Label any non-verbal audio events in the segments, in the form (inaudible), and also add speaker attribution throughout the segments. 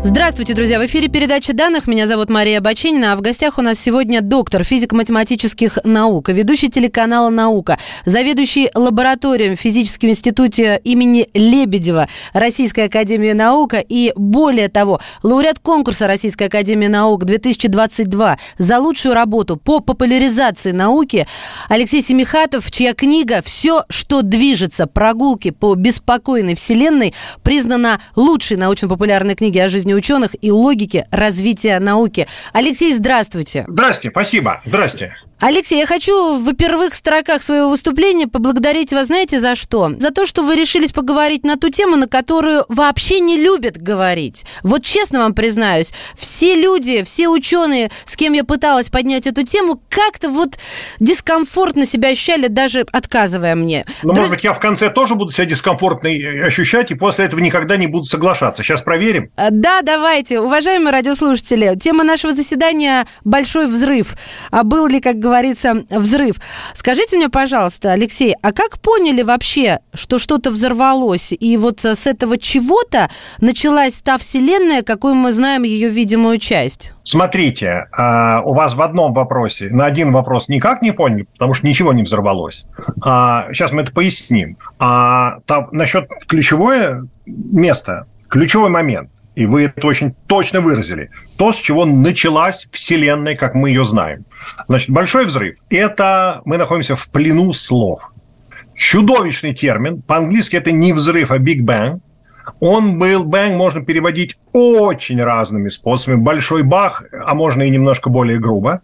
Speaker 1: Здравствуйте, друзья! В эфире передача данных. Меня зовут Мария Баченина, а в гостях у нас сегодня доктор физико-математических наук, ведущий телеканала «Наука», заведующий лабораторией в физическом институте имени Лебедева Российской Академии Наук и, более того, лауреат конкурса Российской Академии Наук 2022 за лучшую работу по популяризации науки Алексей Семихатов, чья книга «Все, что движется. Прогулки по беспокойной вселенной» признана лучшей научно-популярной книгой о жизни ученых и логике развития науки. Алексей, здравствуйте.
Speaker 2: Здрасте, спасибо. Здрасте.
Speaker 1: Алексей, я хочу в первых строках своего выступления поблагодарить вас, знаете, за что? За то, что вы решились поговорить на ту тему, на которую вообще не любят говорить. Вот честно вам признаюсь, все люди, все ученые, с кем я пыталась поднять эту тему, как-то вот дискомфортно себя ощущали, даже отказывая мне.
Speaker 2: Ну, Друз... может быть, я в конце тоже буду себя дискомфортно ощущать, и после этого никогда не буду соглашаться. Сейчас проверим.
Speaker 1: А, да, давайте. Уважаемые радиослушатели, тема нашего заседания – большой взрыв. А был ли, как говорится, взрыв. Скажите мне, пожалуйста, Алексей, а как поняли вообще, что что-то взорвалось? И вот с этого чего-то началась та вселенная, какой мы знаем ее видимую часть?
Speaker 2: Смотрите, а, у вас в одном вопросе, на один вопрос никак не поняли, потому что ничего не взорвалось. Сейчас а, мы это поясним. А там, насчет ключевое место, ключевой момент и вы это очень точно выразили, то, с чего началась Вселенная, как мы ее знаем. Значит, большой взрыв – это мы находимся в плену слов. Чудовищный термин, по-английски это не взрыв, а Big Bang. Он был, бэнг можно переводить очень разными способами. Большой бах, а можно и немножко более грубо.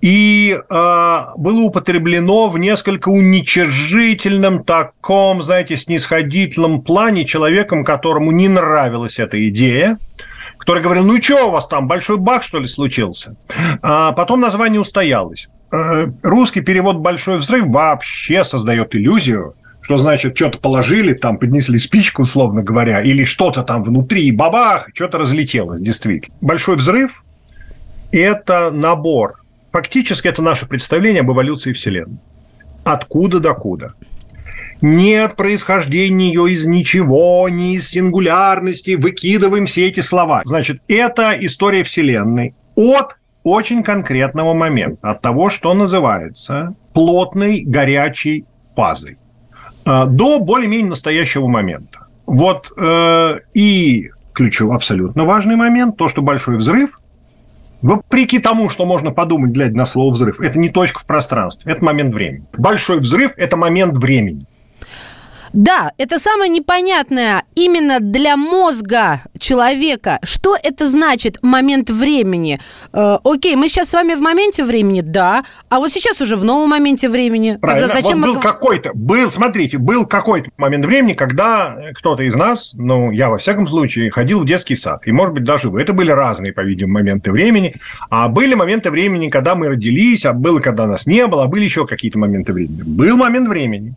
Speaker 2: И э, было употреблено в несколько уничижительном таком, знаете, снисходительном плане человеком, которому не нравилась эта идея который говорил, ну что у вас там, большой бах, что ли, случился? А потом название устоялось. Э, русский перевод «большой взрыв» вообще создает иллюзию, что значит, что-то положили, там поднесли спичку, условно говоря, или что-то там внутри, бабах, что-то разлетелось, действительно. Большой взрыв – это набор, фактически это наше представление об эволюции Вселенной. Откуда до куда. Нет происхождения ее из ничего, ни из сингулярности. Выкидываем все эти слова. Значит, это история Вселенной от очень конкретного момента, от того, что называется плотной горячей фазой. А, до более-менее настоящего момента. Вот э, и ключевой абсолютно важный момент, то, что большой взрыв, вопреки тому, что можно подумать, глядя на слово взрыв, это не точка в пространстве, это момент времени. Большой взрыв – это момент времени.
Speaker 1: Да, это самое непонятное именно для мозга человека. Что это значит момент времени? Э, окей, мы сейчас с вами в моменте времени, да, а вот сейчас уже в новом моменте времени.
Speaker 2: Правильно. Тогда зачем вот был мы... какой-то, был, смотрите, был какой-то момент времени, когда кто-то из нас, ну, я во всяком случае, ходил в детский сад, и, может быть, даже вы. Это были разные, по-видимому, моменты времени, а были моменты времени, когда мы родились, а было, когда нас не было, а были еще какие-то моменты времени. Был момент времени,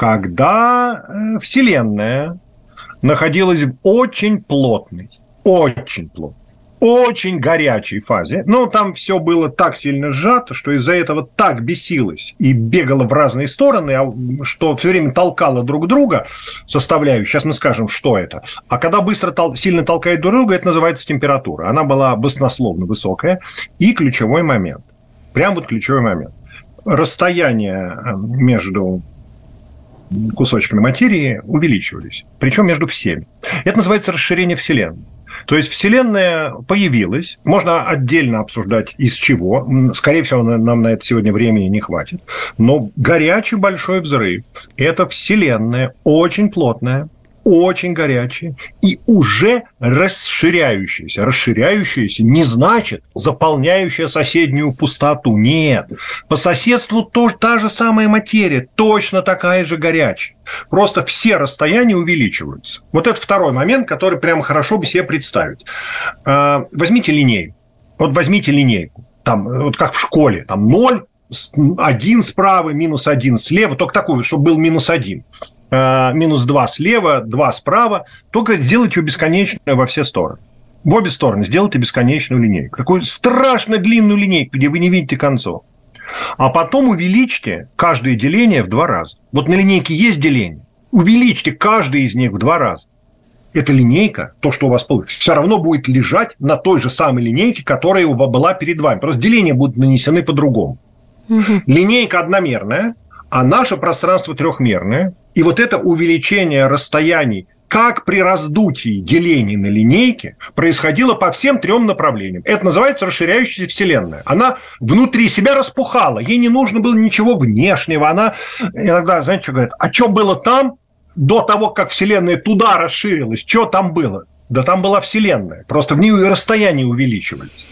Speaker 2: когда э, Вселенная находилась в очень плотной, очень плотной, очень горячей фазе. Но там все было так сильно сжато, что из-за этого так бесилось и бегало в разные стороны, а что все время толкало друг друга составляющие. Сейчас мы скажем, что это. А когда быстро тол- сильно толкает друг друга, это называется температура. Она была баснословно высокая. И ключевой момент. Прям вот ключевой момент. Расстояние э, между кусочками материи увеличивались, причем между всеми. Это называется расширение Вселенной. То есть Вселенная появилась, можно отдельно обсуждать из чего, скорее всего, нам на это сегодня времени не хватит, но горячий большой взрыв – это Вселенная, очень плотная, очень горячие и уже расширяющиеся. Расширяющиеся не значит заполняющая соседнюю пустоту. Нет. По соседству тоже та же самая материя, точно такая же горячая. Просто все расстояния увеличиваются. Вот это второй момент, который прямо хорошо бы себе представить. А, возьмите линейку. Вот возьмите линейку. Там, вот как в школе, там 0, 1 справа, минус 1 слева, только такую, чтобы был минус 1. Э, минус 2 слева, 2 справа. Только делайте ее бесконечную во все стороны. В обе стороны сделайте бесконечную линейку. Такую страшно длинную линейку, где вы не видите концов. А потом увеличьте каждое деление в два раза. Вот на линейке есть деление. Увеличьте каждый из них в два раза. Эта линейка, то, что у вас получится, все равно будет лежать на той же самой линейке, которая была перед вами. Просто деления будут нанесены по-другому. Угу. Линейка одномерная, а наше пространство трехмерное. И вот это увеличение расстояний как при раздутии делений на линейке происходило по всем трем направлениям. Это называется расширяющаяся Вселенная. Она внутри себя распухала, ей не нужно было ничего внешнего. Она иногда, знаете, что говорят, а что было там до того, как Вселенная туда расширилась? Что там было? Да там была Вселенная, просто в нее расстояния увеличивались.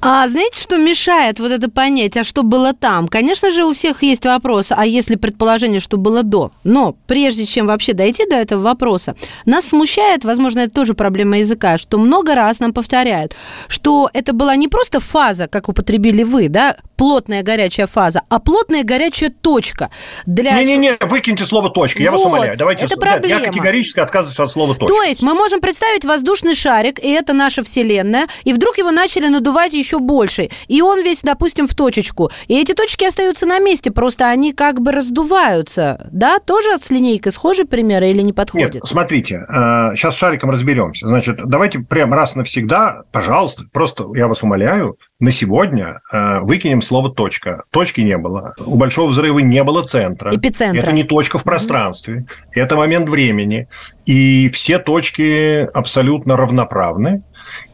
Speaker 1: А знаете, что мешает вот это понять, а что было там? Конечно же, у всех есть вопрос, а если предположение, что было до? Но прежде чем вообще дойти до этого вопроса, нас смущает, возможно, это тоже проблема языка, что много раз нам повторяют, что это была не просто фаза, как употребили вы, да, плотная горячая фаза, а плотная горячая точка.
Speaker 2: Для... Не-не-не, выкиньте слово «точка», я вот, вас умоляю. Давайте это проблема. Я категорически отказываюсь от слова «точка».
Speaker 1: То есть мы можем представить воздушный шарик, и это наша Вселенная, и вдруг его начали надувать еще еще больше. И он весь, допустим, в точечку. И эти точки остаются на месте, просто они как бы раздуваются. Да, тоже с линейкой схожий пример или не подходит?
Speaker 2: Нет, смотрите, сейчас э, с шариком разберемся. Значит, давайте прям раз навсегда, пожалуйста, просто я вас умоляю, на сегодня э, выкинем слово точка. Точки не было. У большого взрыва не было центра.
Speaker 1: Эпицентра.
Speaker 2: Это не точка в пространстве. Mm-hmm. Это момент времени. И все точки абсолютно равноправны.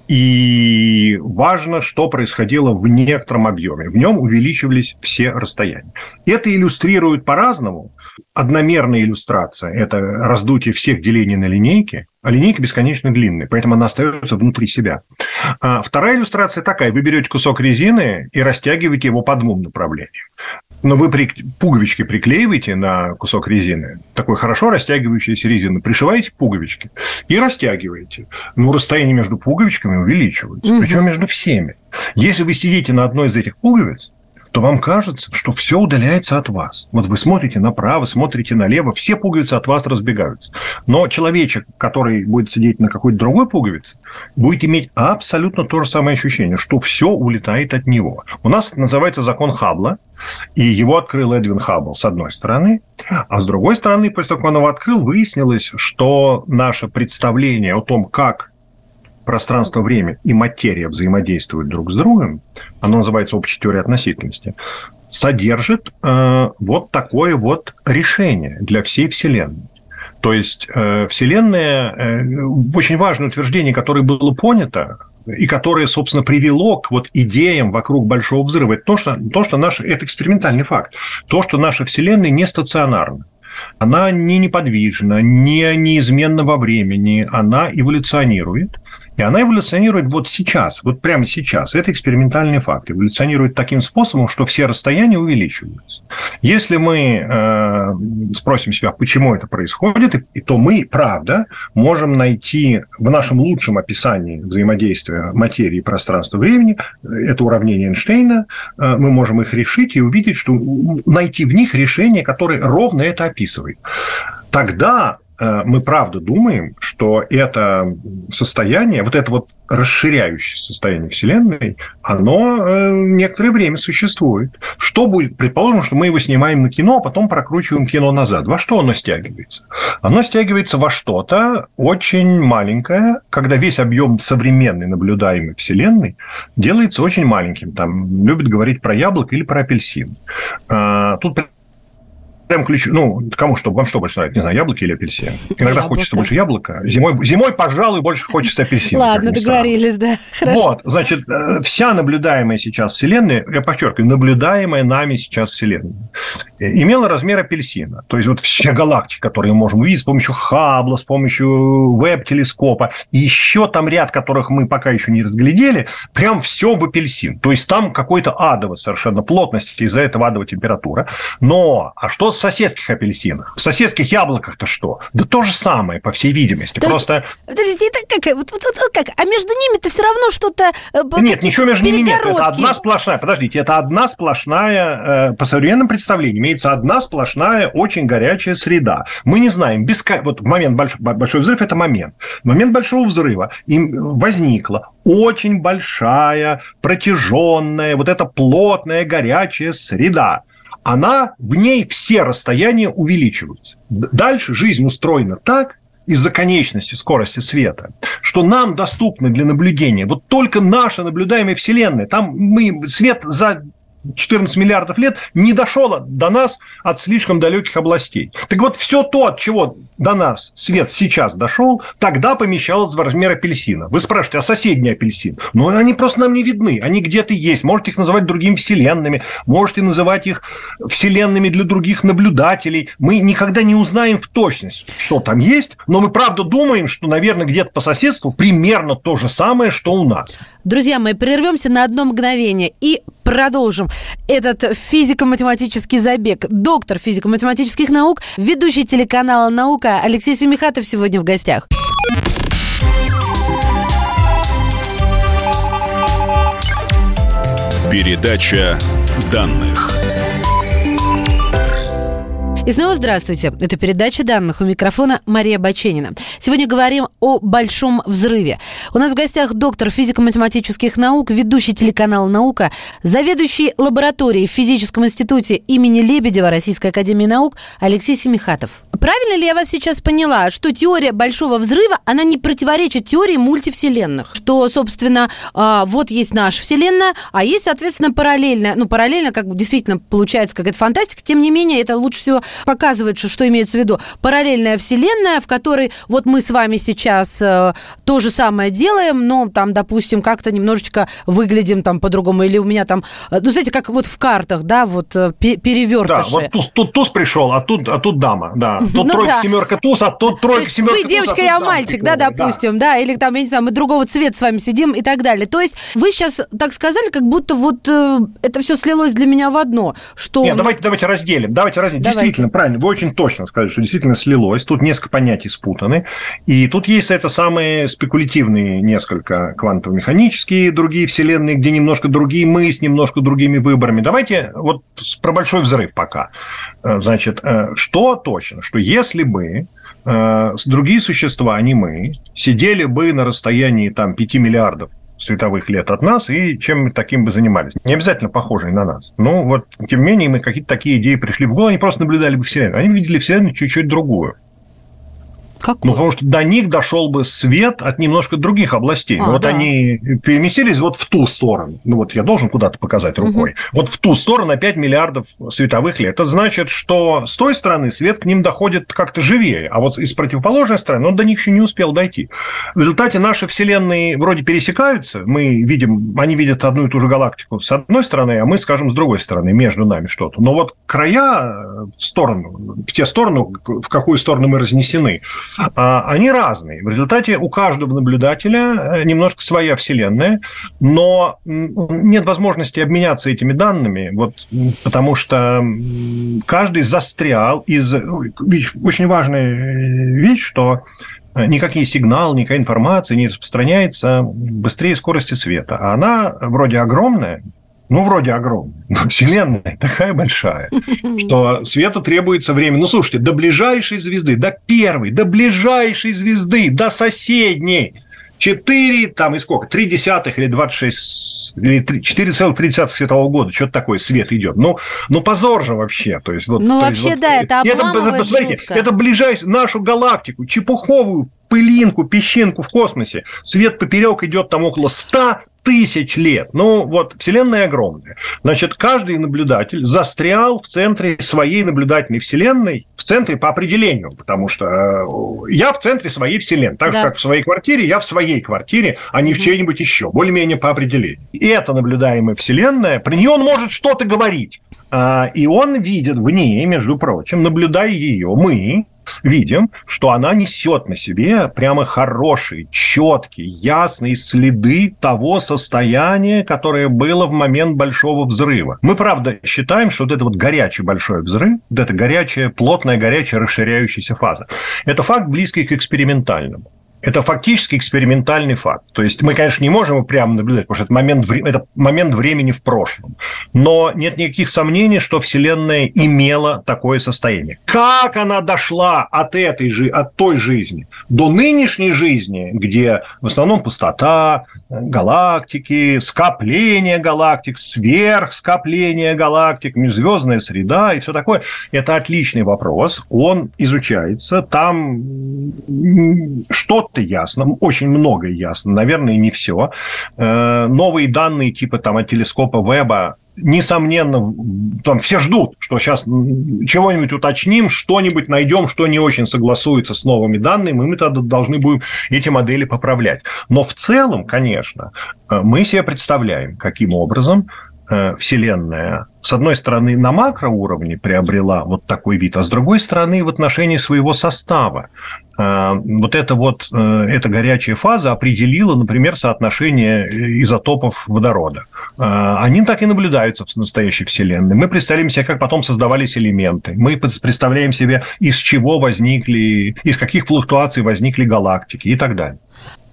Speaker 2: И важно, что происходило в некотором объеме. В нем увеличивались все расстояния. Это иллюстрирует по-разному. Одномерная иллюстрация – это раздутие всех делений на линейке, а линейка бесконечно длинная, поэтому она остается внутри себя. А вторая иллюстрация такая. Вы берете кусок резины и растягиваете его по двум направлениям но вы при... пуговички приклеиваете на кусок резины, такой хорошо растягивающейся резины, пришиваете пуговички и растягиваете. Ну, расстояние между пуговичками увеличивается, угу. причем между всеми. Если вы сидите на одной из этих пуговиц, то вам кажется, что все удаляется от вас. Вот вы смотрите направо, смотрите налево, все пуговицы от вас разбегаются. Но человечек, который будет сидеть на какой-то другой пуговице, будет иметь абсолютно то же самое ощущение, что все улетает от него. У нас называется закон Хаббла, и его открыл Эдвин Хаббл, с одной стороны. А с другой стороны, после того, как он его открыл, выяснилось, что наше представление о том, как пространство-время и материя взаимодействуют друг с другом, оно называется общей теорией относительности, содержит э, вот такое вот решение для всей Вселенной. То есть э, Вселенная, э, очень важное утверждение, которое было понято, и которое, собственно, привело к вот идеям вокруг Большого взрыва, это то, что, то, что наш, это экспериментальный факт, то, что наша Вселенная не стационарна. Она не неподвижна, не неизменна во времени, она эволюционирует. И она эволюционирует вот сейчас, вот прямо сейчас. Это экспериментальный факт. Эволюционирует таким способом, что все расстояния увеличиваются. Если мы э, спросим себя, почему это происходит, и, то мы, правда, можем найти в нашем лучшем описании взаимодействия материи и пространства времени, это уравнение Эйнштейна, э, мы можем их решить и увидеть, что найти в них решение, которое ровно это описывает. Тогда Э, мы правда думаем, что это состояние, вот это вот расширяющееся состояние Вселенной, оно э, некоторое время существует. Что будет? Предположим, что мы его снимаем на кино, а потом прокручиваем кино назад. Во что оно стягивается? Оно стягивается во что-то очень маленькое, когда весь объем современной наблюдаемой Вселенной делается очень маленьким. Там любят говорить про яблоко или про апельсин. Э, тут прям ключ, ну, кому что, вам что больше нравится, не знаю, яблоки или апельсин? Иногда яблоко. хочется больше яблока, зимой, зимой, пожалуй, больше хочется апельсин.
Speaker 1: Ладно, договорились, да, (laughs)
Speaker 2: хорошо. Вот, значит, э, вся наблюдаемая сейчас Вселенная, я подчеркиваю, наблюдаемая нами сейчас Вселенная, э, имела размер апельсина. То есть, вот все галактики, которые мы можем увидеть с помощью Хаббла, с помощью веб-телескопа, и еще там ряд, которых мы пока еще не разглядели, прям все в апельсин. То есть, там какой-то адово совершенно плотность, из-за этого адовая температура. Но, а что в соседских апельсинах? В соседских яблоках-то что? Да то же самое, по всей видимости.
Speaker 1: То
Speaker 2: Просто...
Speaker 1: Есть, подождите, это как? Вот, вот, вот, как? А между ними-то все равно что-то...
Speaker 2: Э, нет, ничего между ними нет. Это одна сплошная, подождите, это одна сплошная, э, по современным представлениям, имеется одна сплошная, очень горячая среда. Мы не знаем, без... вот момент большой, большой взрыв – это момент. момент большого взрыва им возникла очень большая, протяженная, вот эта плотная, горячая среда она, в ней все расстояния увеличиваются. Дальше жизнь устроена так, из-за конечности скорости света, что нам доступны для наблюдения вот только наша наблюдаемая Вселенная. Там мы свет за 14 миллиардов лет не дошло до нас от слишком далеких областей. Так вот, все то, от чего до нас свет сейчас дошел, тогда помещалось в размер апельсина. Вы спрашиваете, а соседний апельсин? Ну, они просто нам не видны. Они где-то есть. Можете их называть другими вселенными, можете называть их вселенными для других наблюдателей. Мы никогда не узнаем в точности, что там есть, но мы правда думаем, что, наверное, где-то по соседству примерно то же самое, что у нас.
Speaker 1: Друзья мои, прервемся на одно мгновение и продолжим этот физико-математический забег. Доктор физико-математических наук, ведущий телеканала «Наука» Алексей Семихатов сегодня в гостях.
Speaker 3: Передача данных.
Speaker 1: И снова здравствуйте. Это передача данных у микрофона Мария Баченина. Сегодня говорим о большом взрыве. У нас в гостях доктор физико-математических наук, ведущий телеканал «Наука», заведующий лабораторией в физическом институте имени Лебедева Российской академии наук Алексей Семихатов. Правильно ли я вас сейчас поняла, что теория большого взрыва, она не противоречит теории мультивселенных? Что, собственно, а, вот есть наша вселенная, а есть, соответственно, параллельная. Ну, параллельно, как бы действительно получается какая-то фантастика, тем не менее, это лучше всего показывает, что, что имеется в виду. Параллельная вселенная, в которой вот мы с вами сейчас э, то же самое делаем, но там, допустим, как-то немножечко выглядим там по-другому, или у меня там, э, ну, знаете, как вот в картах, да, вот э, перевертыши.
Speaker 2: Да, вот туз, туз пришел, а тут, а тут дама, да. Тут ну, тройка, да. семерка, туз, а тут тройка, семерка,
Speaker 1: Вы девочка, туз, а я мальчик, да, допустим, да. да, или там, я не знаю, мы другого цвета с вами сидим и так далее. То есть вы сейчас так сказали, как будто вот э, это все слилось для меня в одно, что...
Speaker 2: Нет, давайте, давайте разделим, давайте разделим. Давайте. Действительно, правильно, вы очень точно сказали, что действительно слилось. Тут несколько понятий спутаны. И тут есть это самые спекулятивные несколько квантово-механические другие вселенные, где немножко другие мы с немножко другими выборами. Давайте вот про большой взрыв пока. Э, значит, э, что точно? Что если бы э, другие существа, а не мы, сидели бы на расстоянии там 5 миллиардов световых лет от нас, и чем мы таким бы занимались. Не обязательно похожие на нас. Но вот, тем не менее, мы какие-то такие идеи пришли в голову, они просто наблюдали бы Вселенную. Они видели Вселенную чуть-чуть другую. Какой? Ну, потому что до них дошел бы свет от немножко других областей. А, вот да. они переместились вот в ту сторону. Ну, вот я должен куда-то показать рукой. Угу. Вот в ту сторону на 5 миллиардов световых лет. Это значит, что с той стороны свет к ним доходит как-то живее. А вот из противоположной стороны он до них еще не успел дойти. В результате наши вселенные вроде пересекаются. Мы видим, они видят одну и ту же галактику с одной стороны, а мы, скажем, с другой стороны, между нами что-то. Но вот края в сторону, в те стороны, в какую сторону мы разнесены, они разные. В результате у каждого наблюдателя э, немножко своя вселенная, но нет возможности обменяться этими данными, вот, потому что каждый застрял из... Очень важная вещь, что никакие сигналы, никакая информация не распространяется быстрее скорости света. А она вроде огромная, ну, вроде огромная, но (laughs) Вселенная такая большая, что свету требуется время. Ну, слушайте, до ближайшей звезды, до первой, до ближайшей звезды, до соседней, 4, там и сколько, 3 десятых или 26, или 4,3 светового года, что-то такое, свет идет. Ну, ну позор же вообще. То есть, вот,
Speaker 1: ну,
Speaker 2: то
Speaker 1: вообще,
Speaker 2: есть,
Speaker 1: да, вот, это обламывает это, смотрите,
Speaker 2: жутко. это ближайшую нашу галактику, чепуховую пылинку, песчинку в космосе. Свет поперек идет там около 100 тысяч лет. Ну, вот Вселенная огромная. Значит, каждый наблюдатель застрял в центре своей наблюдательной Вселенной, в центре по определению, потому что э, я в центре своей Вселенной. Так да. как в своей квартире, я в своей квартире, а не в чьей-нибудь еще, более-менее по определению. И эта наблюдаемая Вселенная, при ней он может что-то говорить. А, и он видит в ней, между прочим, наблюдая ее, мы, видим, что она несет на себе прямо хорошие, четкие, ясные следы того состояния, которое было в момент большого взрыва. Мы, правда, считаем, что вот это вот горячий большой взрыв, вот эта горячая, плотная, горячая, расширяющаяся фаза, это факт близкий к экспериментальному. Это фактически экспериментальный факт. То есть мы, конечно, не можем его прямо наблюдать, потому что это момент, это момент времени в прошлом. Но нет никаких сомнений, что Вселенная имела такое состояние. Как она дошла от этой же, от той жизни до нынешней жизни, где в основном пустота, галактики, скопление галактик, сверхскопление галактик, межзвездная среда и все такое, это отличный вопрос. Он изучается. Там что что-то ясно, очень многое ясно, наверное, не все. Э, новые данные типа там от телескопа Веба несомненно, там все ждут, что сейчас чего-нибудь уточним, что-нибудь найдем, что не очень согласуется с новыми данными, и мы тогда должны будем эти модели поправлять. Но в целом, конечно, э, мы себе представляем, каким образом э, Вселенная, с одной стороны, на макроуровне приобрела вот такой вид, а с другой стороны, в отношении своего состава. Э, вот эта вот э, эта горячая фаза определила, например, соотношение изотопов водорода. Э, они так и наблюдаются в настоящей Вселенной. Мы представляем себе, как потом создавались элементы. Мы представляем себе, из чего возникли, из каких флуктуаций возникли галактики и так далее.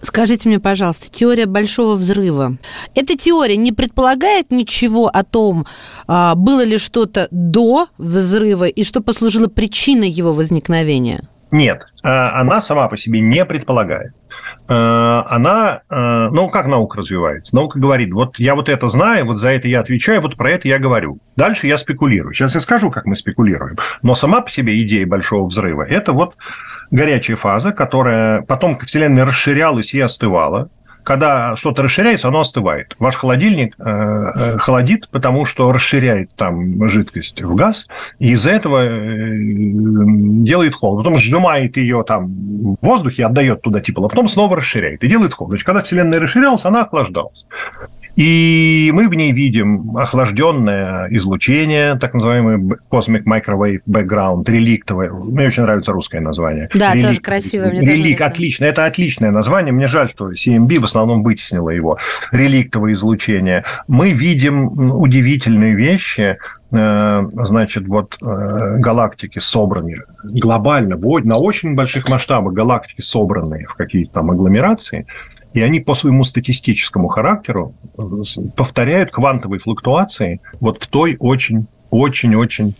Speaker 1: Скажите мне, пожалуйста, теория большого взрыва. Эта теория не предполагает ничего о том, а, было ли что-то до взрыва и что послужило причиной его возникновения?
Speaker 2: Нет, э, она сама по себе не предполагает. Э, она, ну, как наука развивается? Наука говорит, вот я вот это знаю, вот за это я отвечаю, вот про это я говорю. Дальше я спекулирую. Сейчас я скажу, как мы спекулируем. Но сама по себе идея большого взрыва – это вот горячая фаза, которая потом Вселенная расширялась и остывала когда что-то расширяется, оно остывает. Ваш холодильник э, э, холодит, потому что расширяет там жидкость в газ, и из-за этого э, делает холод. Потом сжимает ее там в воздухе, отдает туда тепло, а потом снова расширяет и делает холод. Значит, когда Вселенная расширялась, она охлаждалась. И мы в ней видим охлажденное излучение, так называемый Cosmic Microwave Background, реликтовое. Мне очень нравится русское название.
Speaker 1: Да, Релик... тоже красивое. Мне
Speaker 2: Релик, тоже отлично. Это отличное название. Мне жаль, что CMB в основном вытеснило его. Реликтовое излучение. Мы видим удивительные вещи, э, значит, вот э, галактики собраны глобально, на очень больших масштабах галактики собранные в какие-то там агломерации, и они по своему статистическому характеру э, повторяют квантовые флуктуации вот в той очень очень-очень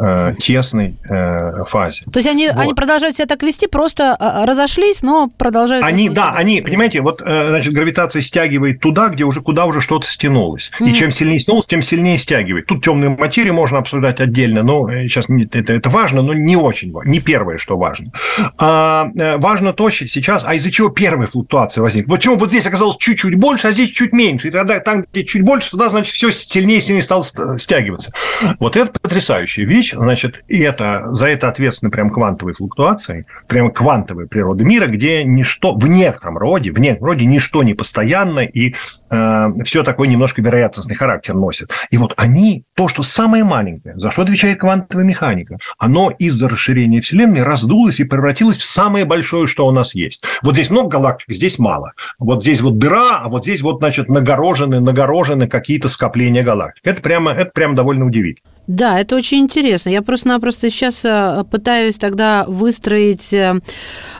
Speaker 2: э, тесной э, фазе.
Speaker 1: То есть они, вот. они продолжают себя так вести, просто э, разошлись, но продолжают.
Speaker 2: Они, да, себя. они, понимаете, вот э, значит гравитация стягивает туда, где уже куда уже что-то стянулось, mm-hmm. и чем сильнее стянулось, тем сильнее стягивает. Тут темную материю можно обсуждать отдельно, но сейчас это, это важно, но не очень важно, не первое, что важно. А, важно то, что сейчас, а из-за чего первая флуктуация возникла? Почему вот здесь оказалось чуть-чуть больше, а здесь чуть меньше, и тогда там, где чуть больше, туда значит все сильнее и сильнее стало стягиваться. Вот это потрясающая вещь вещь, значит, и это, за это ответственны прям квантовые флуктуации, прям квантовая природа мира, где ничто в некотором роде, в некотором роде ничто не постоянно, и э, все такой немножко вероятностный характер носит. И вот они, то, что самое маленькое, за что отвечает квантовая механика, оно из-за расширения Вселенной раздулось и превратилось в самое большое, что у нас есть. Вот здесь много галактик, здесь мало. Вот здесь вот дыра, а вот здесь вот, значит, нагорожены, нагорожены какие-то скопления галактик. Это прямо, это прямо довольно удивительно.
Speaker 1: Да, это очень интересно. Я просто-напросто сейчас э, пытаюсь тогда выстроить э,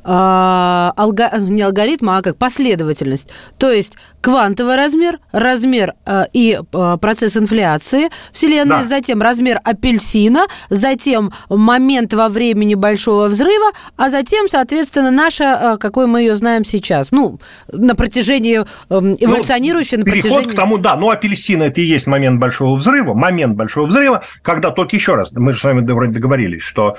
Speaker 1: а, алго... не алгоритм, а как последовательность. То есть квантовый размер, размер э, и э, процесс инфляции Вселенной, да. затем размер апельсина, затем момент во времени большого взрыва, а затем, соответственно, наша, э, какой мы ее знаем сейчас. Ну, на протяжении, э, эволюционирующей ну, на
Speaker 2: протяжении...
Speaker 1: Переход
Speaker 2: к тому, да, ну, апельсин – это и есть момент большого взрыва, момент большого взрыва, когда только еще раз, мы же с вами вроде договорились, что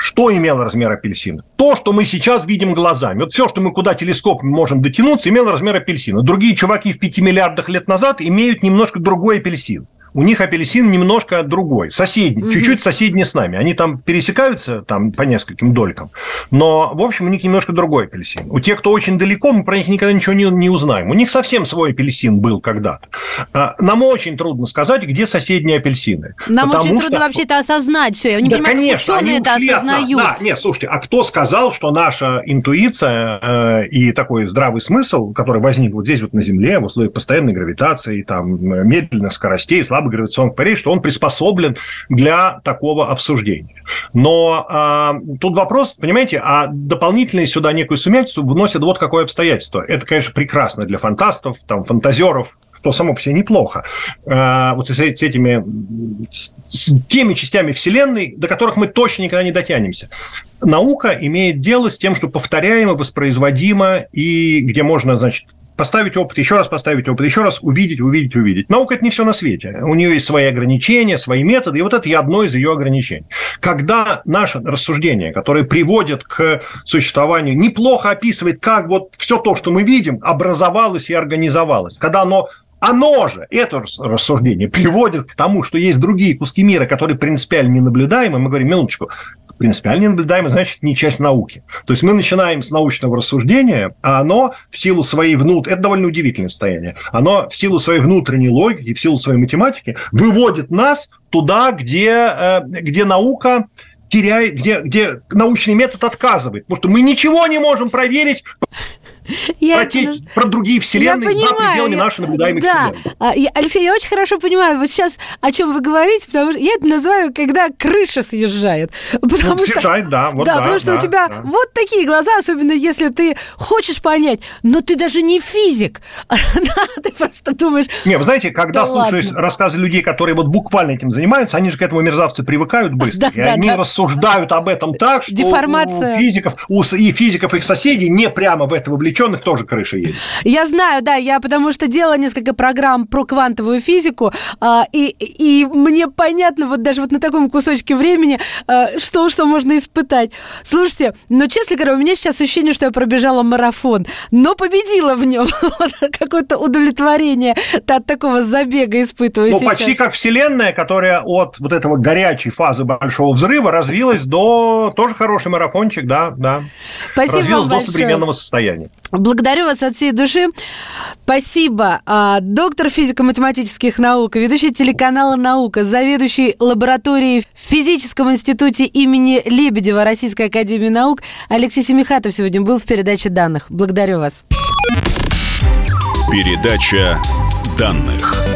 Speaker 2: что имело размер апельсина? То, что мы сейчас видим глазами. Вот все, что мы куда телескоп можем дотянуться, имело размер апельсина. Другие чуваки в 5 миллиардах лет назад имеют немножко другой апельсин. У них апельсин немножко другой, соседний, угу. чуть-чуть соседний с нами. Они там пересекаются там по нескольким долькам, но, в общем, у них немножко другой апельсин. У тех, кто очень далеко, мы про них никогда ничего не, не узнаем. У них совсем свой апельсин был когда-то. А, нам очень трудно сказать, где соседние апельсины.
Speaker 1: Нам очень что... трудно вообще это осознать все. Я не да, понимаю, конечно, как ученые это осознают.
Speaker 2: Да, нет, слушайте, а кто сказал, что наша интуиция э, и такой здравый смысл, который возник вот здесь вот на Земле в условиях постоянной гравитации, там, медленных скоростей, слабых гравитационных полей, что он приспособлен для такого обсуждения. Но а, тут вопрос, понимаете, а дополнительно сюда некую сумятицу вносят вот какое обстоятельство. Это, конечно, прекрасно для фантастов, там, фантазеров, что само по себе неплохо. А, вот с, этими с теми частями Вселенной, до которых мы точно никогда не дотянемся. Наука имеет дело с тем, что повторяемо, воспроизводимо, и где можно, значит, поставить опыт, еще раз поставить опыт, еще раз увидеть, увидеть, увидеть. Наука – это не все на свете. У нее есть свои ограничения, свои методы, и вот это и одно из ее ограничений. Когда наше рассуждение, которое приводит к существованию, неплохо описывает, как вот все то, что мы видим, образовалось и организовалось, когда оно оно же, это рассуждение, приводит к тому, что есть другие куски мира, которые принципиально ненаблюдаемы. Мы говорим, минуточку, принципиально наблюдаемый, значит, не часть науки. То есть мы начинаем с научного рассуждения, а оно в силу своей внутренней, это довольно удивительное состояние, оно в силу своей внутренней логики, в силу своей математики выводит нас туда, где, э, где наука теряет, где, где научный метод отказывает. Потому что мы ничего не можем проверить я про, те, это... про другие вселенные я за пределами я... нашей наблюдаемой да. вселенной.
Speaker 1: А, я, Алексей, я очень хорошо понимаю, вот сейчас о чем вы говорите, потому что я это называю, когда крыша съезжает. Потому
Speaker 2: ну, что, съезжает, да. Вот
Speaker 1: да,
Speaker 2: да,
Speaker 1: потому что
Speaker 2: да,
Speaker 1: у тебя
Speaker 2: да.
Speaker 1: вот такие глаза, особенно если ты хочешь понять, но ты даже не физик. (laughs) ты просто думаешь...
Speaker 2: Не, вы знаете, когда да слушаешь ладно. рассказы людей, которые вот буквально этим занимаются, они же к этому мерзавцы привыкают быстро. Да, и да, они да. Рассуждают об этом так, что
Speaker 1: Деформация.
Speaker 2: у физиков, у и физиков их соседей не прямо в это вовлеченных тоже крыша едет.
Speaker 1: Я знаю, да, я потому что делала несколько программ про квантовую физику, а, и, и мне понятно вот даже вот на таком кусочке времени, а, что, что можно испытать. Слушайте, ну, честно говоря, у меня сейчас ощущение, что я пробежала марафон, но победила в нем. (laughs) Какое-то удовлетворение от такого забега испытываю ну,
Speaker 2: почти как Вселенная, которая от вот этого горячей фазы Большого Взрыва развилась до... Тоже хороший марафончик, да, да.
Speaker 1: Спасибо
Speaker 2: развилась
Speaker 1: вам
Speaker 2: до современного состояния.
Speaker 1: Благодарю вас от всей души. Спасибо. А, доктор физико-математических наук, ведущий телеканала «Наука», заведующий лабораторией в Физическом институте имени Лебедева Российской Академии Наук Алексей Семихатов сегодня был в передаче данных. Благодарю вас.
Speaker 3: Передача данных.